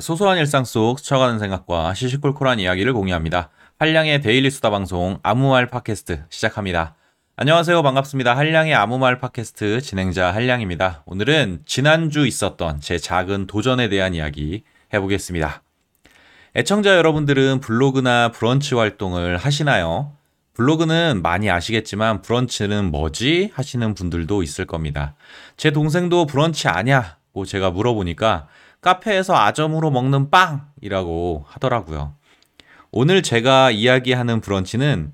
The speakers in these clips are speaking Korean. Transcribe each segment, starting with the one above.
소소한 일상 속 스쳐가는 생각과 시시콜콜한 이야기를 공유합니다. 한량의 데일리 수다 방송 아무말 팟캐스트 시작합니다. 안녕하세요. 반갑습니다. 한량의 아무말 팟캐스트 진행자 한량입니다. 오늘은 지난주 있었던 제 작은 도전에 대한 이야기 해보겠습니다. 애청자 여러분들은 블로그나 브런치 활동을 하시나요? 블로그는 많이 아시겠지만 브런치는 뭐지? 하시는 분들도 있을 겁니다. 제 동생도 브런치 아냐고 제가 물어보니까 카페에서 아점으로 먹는 빵이라고 하더라고요. 오늘 제가 이야기하는 브런치는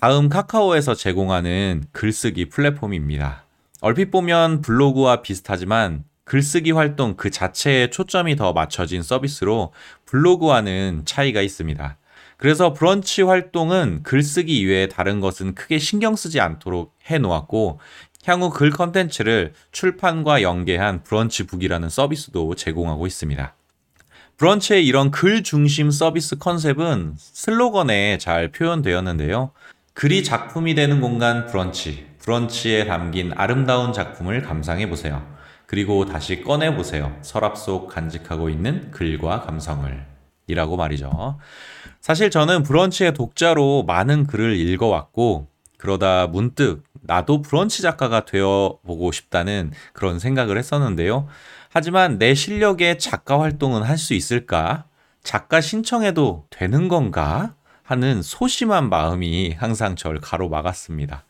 다음 카카오에서 제공하는 글쓰기 플랫폼입니다. 얼핏 보면 블로그와 비슷하지만 글쓰기 활동 그 자체에 초점이 더 맞춰진 서비스로 블로그와는 차이가 있습니다. 그래서 브런치 활동은 글쓰기 이외에 다른 것은 크게 신경 쓰지 않도록 해 놓았고 향후 글 컨텐츠를 출판과 연계한 브런치북이라는 서비스도 제공하고 있습니다. 브런치의 이런 글 중심 서비스 컨셉은 슬로건에 잘 표현되었는데요. 글이 작품이 되는 공간 브런치, 브런치에 담긴 아름다운 작품을 감상해 보세요. 그리고 다시 꺼내 보세요. 서랍 속 간직하고 있는 글과 감성을. 이라고 말이죠. 사실 저는 브런치의 독자로 많은 글을 읽어왔고, 그러다 문득 나도 브런치 작가가 되어 보고 싶다는 그런 생각을 했었는데요. 하지만 내 실력에 작가 활동은 할 수 있을까? 작가 신청해도 되는 건가? 하는 소심한 마음이 항상 절 가로막았습니다.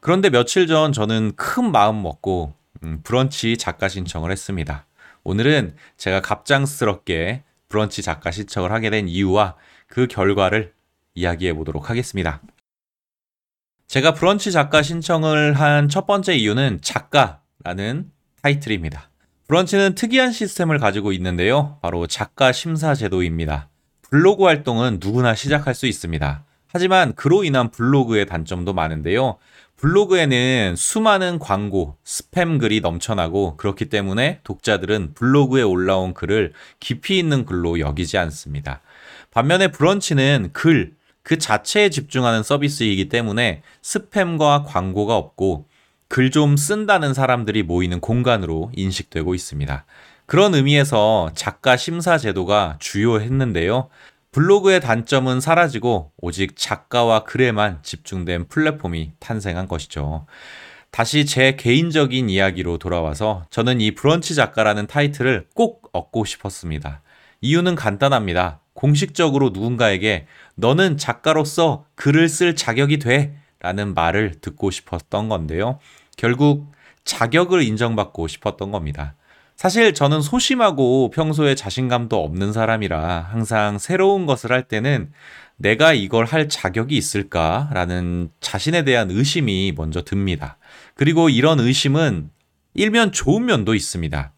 그런데 며칠 전 저는 큰 마음 먹고 음, 브런치 작가 신청을 했습니다. 오늘은 제가 갑작스럽게 브런치 작가 신청을 하게 된 이유와 그 결과를 이야기해 보도록 하겠습니다. 제가 브런치 작가 신청을 한 첫 번째 이유는 작가라는 타이틀입니다. 브런치는 특이한 시스템을 가지고 있는데요. 바로 작가 심사 제도입니다. 블로그 활동은 누구나 시작할 수 있습니다. 하지만 그로 인한 블로그의 단점도 많은데요. 블로그에는 수많은 광고, 스팸 글이 넘쳐나고 그렇기 때문에 독자들은 블로그에 올라온 글을 깊이 있는 글로 여기지 않습니다. 반면에 브런치는 글, 그 자체에 집중하는 서비스이기 때문에 스팸과 광고가 없고 글 좀 쓴다는 사람들이 모이는 공간으로 인식되고 있습니다. 그런 의미에서 작가 심사 제도가 주요했는데요. 블로그의 단점은 사라지고 오직 작가와 글에만 집중된 플랫폼이 탄생한 것이죠. 다시 제 개인적인 이야기로 돌아와서 저는 이 브런치 작가라는 타이틀을 꼭 얻고 싶었습니다. 이유는 간단합니다. 공식적으로 누군가에게 너는 작가로서 글을 쓸 자격이 돼 라는 말을 듣고 싶었던 건데요. 결국 자격을 인정받고 싶었던 겁니다. 사실 저는 소심하고 평소에 자신감도 없는 사람이라 항상 새로운 것을 할 때는 내가 이걸 할 자격이 있을까라는 자신에 대한 의심이 먼저 듭니다. 그리고 이런 의심은 일면 좋은 면도 있습니다.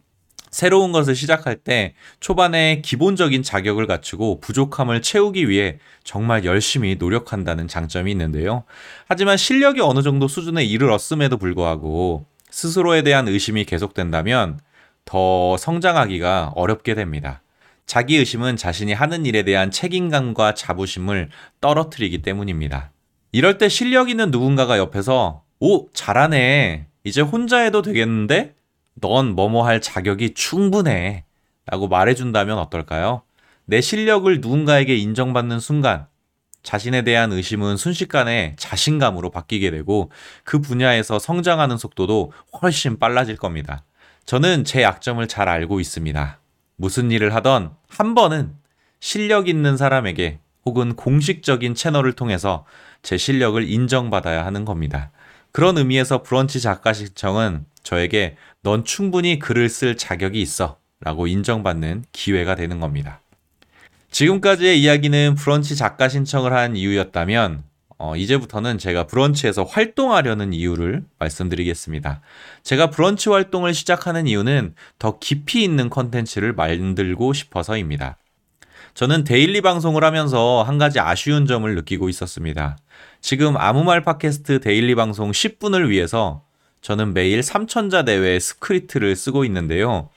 새로운 것을 시작할 때 초반에 기본적인 자격을 갖추고 부족함을 채우기 위해 정말 열심히 노력한다는 장점이 있는데요. 하지만 실력이 어느 정도 수준에 이르렀음에도 불구하고 스스로에 대한 의심이 계속된다면 더 성장하기가 어렵게 됩니다. 자기 의심은 자신이 하는 일에 대한 책임감과 자부심을 떨어뜨리기 때문입니다. 이럴 때 실력 있는 누군가가 옆에서 오, 잘하네. 이제 혼자 해도 되겠는데? 넌 뭐뭐 할 자격이 충분해. 라고 말해준다면 어떨까요? 내 실력을 누군가에게 인정받는 순간, 자신에 대한 의심은 순식간에 자신감으로 바뀌게 되고 그 분야에서 성장하는 속도도 훨씬 빨라질 겁니다. 저는 제 약점을 잘 알고 있습니다. 무슨 일을 하던 한 번은 실력 있는 사람에게 혹은 공식적인 채널을 통해서 제 실력을 인정받아야 하는 겁니다. 그런 의미에서 브런치 작가 신청은 저에게 넌 충분히 글을 쓸 자격이 있어 라고 인정받는 기회가 되는 겁니다. 지금까지의 이야기는 브런치 작가 신청을 한 이유였다면 어, 이제부터는 제가 브런치에서 활동하려는 이유를 말씀드리겠습니다. 제가 브런치 활동을 시작하는 이유는 더 깊이 있는 컨텐츠를 만들고 싶어서입니다. 저는 daily 방송을 하면서 한 가지 아쉬운 점을 느끼고 있었습니다. 지금 아무 말 팟캐스트 daily 방송 10분을 위해서 저는 매일 3천자 내외 스크립트를 쓰고 있는데요.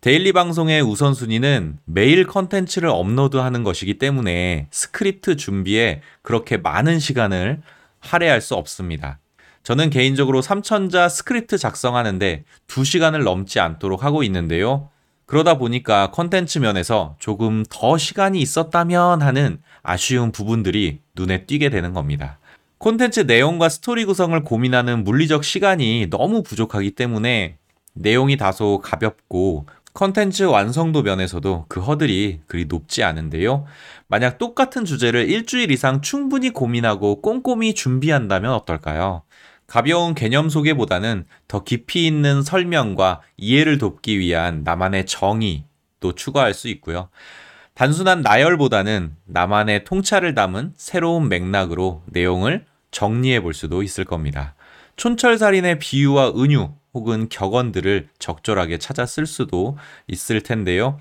daily 방송의 우선순위는 매일 컨텐츠를 업로드하는 것이기 때문에 스크립트 준비에 그렇게 많은 시간을 할애할 수 없습니다. 저는 개인적으로 3천자 스크립트 작성하는데 2시간을 넘지 않도록 하고 있는데요. 그러다 보니까 컨텐츠 면에서 조금 더 시간이 있었다면 하는 아쉬운 부분들이 눈에 띄게 되는 겁니다. 콘텐츠 내용과 스토리 구성을 고민하는 물리적 시간이 너무 부족하기 때문에 내용이 다소 가볍고 컨텐츠 완성도 면에서도 그 허들이 그리 높지 않은데요. 만약 똑같은 주제를 일주일 이상 충분히 고민하고 꼼꼼히 준비한다면 어떨까요? 가벼운 개념 소개보다는 더 깊이 있는 설명과 이해를 돕기 위한 나만의 정의도 추가할 수 있고요. 단순한 나열보다는 나만의 통찰을 담은 새로운 맥락으로 내용을 정리해 볼 수도 있을 겁니다. 촌철살인의 비유와 은유 혹은 격언들을 적절하게 찾아 쓸 수도 있을 텐데요.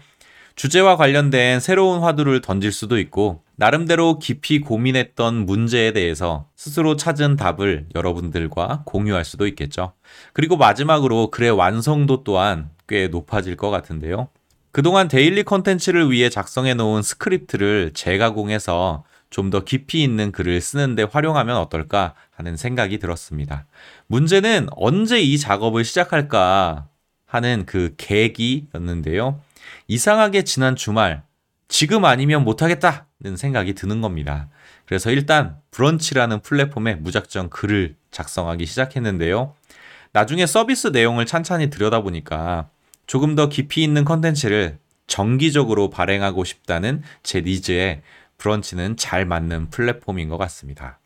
주제와 관련된 새로운 화두를 던질 수도 있고, 나름대로 깊이 고민했던 문제에 대해서 스스로 찾은 답을 여러분들과 공유할 수도 있겠죠. 그리고 마지막으로 글의 완성도 또한 꽤 높아질 것 같은데요. 그동안 daily 컨텐츠를 위해 작성해 놓은 스크립트를 재가공해서 좀 더 깊이 있는 글을 쓰는데 활용하면 어떨까 하는 생각이 들었습니다. 문제는 언제 이 작업을 시작할까 하는 그 계기였는데요. 이상하게 지난 주말, 지금 아니면 못하겠다는 생각이 드는 겁니다. 그래서 일단 브런치라는 플랫폼에 무작정 글을 작성하기 시작했는데요. 나중에 서비스 내용을 찬찬히 들여다보니까 조금 더 깊이 있는 컨텐츠를 정기적으로 발행하고 싶다는 제 needs에 브런치는 잘 맞는 플랫폼인 것 같습니다.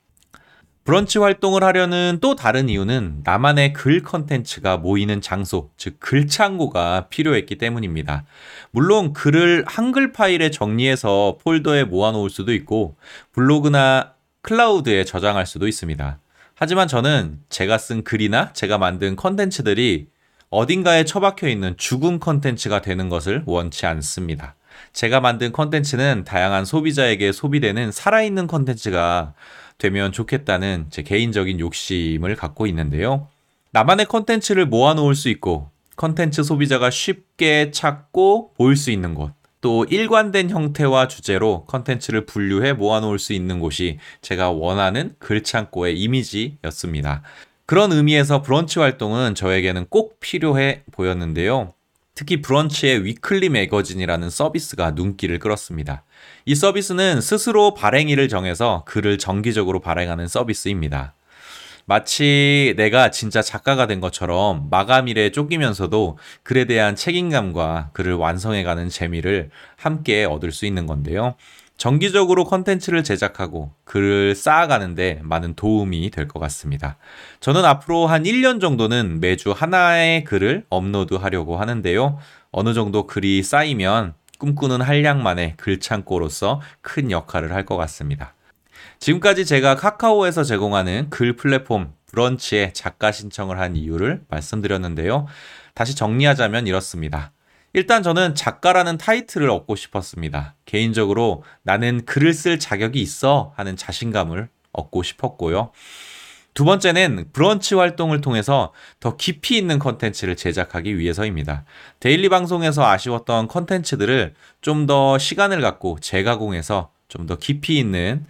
브런치 활동을 하려는 또 다른 이유는 나만의 글 컨텐츠가 모이는 장소, 즉 글창고가 필요했기 때문입니다. 물론 글을 한글 파일에 정리해서 폴더에 모아놓을 수도 있고 블로그나 클라우드에 저장할 수도 있습니다. 하지만 저는 제가 쓴 글이나 제가 만든 컨텐츠들이 어딘가에 처박혀 있는 죽은 컨텐츠가 되는 것을 원치 않습니다. 제가 만든 컨텐츠는 다양한 소비자에게 소비되는 살아있는 컨텐츠가 되면 좋겠다는 제 개인적인 욕심을 갖고 있는데요. 나만의 컨텐츠를 모아놓을 수 있고 컨텐츠 소비자가 쉽게 찾고 볼 수 있는 곳, 또 일관된 형태와 주제로 컨텐츠를 분류해 모아놓을 수 있는 곳이 제가 원하는 글창고의 이미지였습니다. 그런 의미에서 브런치 활동은 저에게는 꼭 필요해 보였는데요. 특히 브런치의 위클리 매거진이라는 서비스가 눈길을 끌었습니다. 이 서비스는 스스로 발행일을 정해서 글을 정기적으로 발행하는 서비스입니다. 마치 내가 진짜 작가가 된 것처럼 마감일에 쫓기면서도 글에 대한 책임감과 글을 완성해가는 재미를 함께 얻을 수 있는 건데요. 정기적으로 컨텐츠를 제작하고 글을 쌓아가는데 많은 도움이 될 것 같습니다. 저는 앞으로 한 1년 정도는 매주 하나의 글을 업로드 하려고 하는데요. 어느 정도 글이 쌓이면 꿈꾸는 한량만의 글창고로서 큰 역할을 할 것 같습니다. 지금까지 제가 카카오에서 제공하는 글 플랫폼 브런치에 작가 신청을 한 이유를 말씀드렸는데요. 다시 정리하자면 이렇습니다. 일단 저는 작가라는 타이틀을 얻고 싶었습니다. 개인적으로 나는 글을 쓸 자격이 있어 하는 자신감을 얻고 싶었고요. 두 번째는 브런치 활동을 통해서 더 깊이 있는 컨텐츠를 제작하기 위해서입니다. daily 방송에서 아쉬웠던 컨텐츠들을 좀 더 시간을 갖고 재가공해서 좀 더 깊이 있는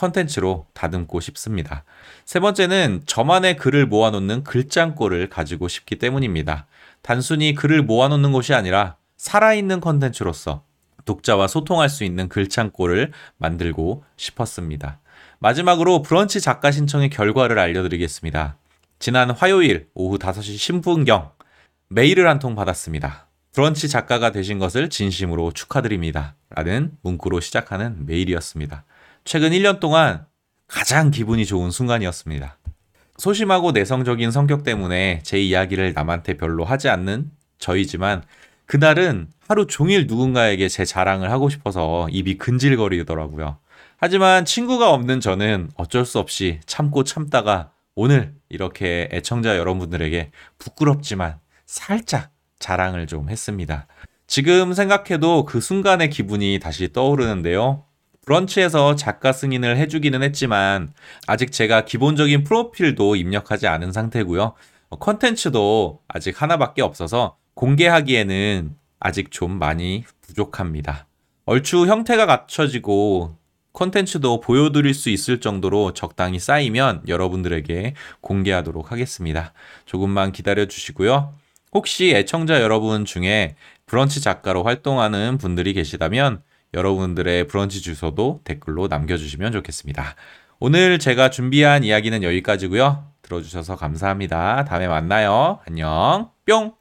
컨텐츠로 다듬고 싶습니다. 세 번째는 저만의 글을 모아놓는 글창고를 가지고 싶기 때문입니다. 단순히 글을 모아놓는 것이 아니라 살아있는 컨텐츠로서 독자와 소통할 수 있는 글창고를 만들고 싶었습니다. 마지막으로 브런치 작가 신청의 결과를 알려드리겠습니다. 지난 화요일 오후 5시 신분경 메일을 한 통 받았습니다. 브런치 작가가 되신 것을 진심으로 축하드립니다. 라는 문구로 시작하는 메일이었습니다. 최근 1년 동안 가장 기분이 좋은 순간이었습니다. 소심하고 내성적인 성격 때문에 제 이야기를 남한테 별로 하지 않는 저이지만 그날은 하루 종일 누군가에게 제 자랑을 하고 싶어서 입이 근질거리더라고요. 하지만 친구가 없는 저는 어쩔 수 없이 참고 참다가 오늘 이렇게 애청자 여러분들에게 부끄럽지만 살짝 자랑을 좀 했습니다. 지금 생각해도 그 순간의 기분이 다시 떠오르는데요. 브런치에서 작가 승인을 해주기는 했지만 아직 제가 기본적인 프로필도 입력하지 않은 상태고요. 컨텐츠도 아직 하나밖에 없어서 공개하기에는 아직 좀 많이 부족합니다. 얼추 형태가 갖춰지고 콘텐츠도 보여드릴 수 있을 정도로 적당히 쌓이면 여러분들에게 공개하도록 하겠습니다. 조금만 기다려 주시고요. 혹시 애청자 여러분 중에 브런치 작가로 활동하는 분들이 계시다면 여러분들의 브런치 주소도 댓글로 남겨주시면 좋겠습니다. 오늘 제가 준비한 이야기는 여기까지고요. 들어주셔서 감사합니다. 다음에 만나요. 안녕. 뿅!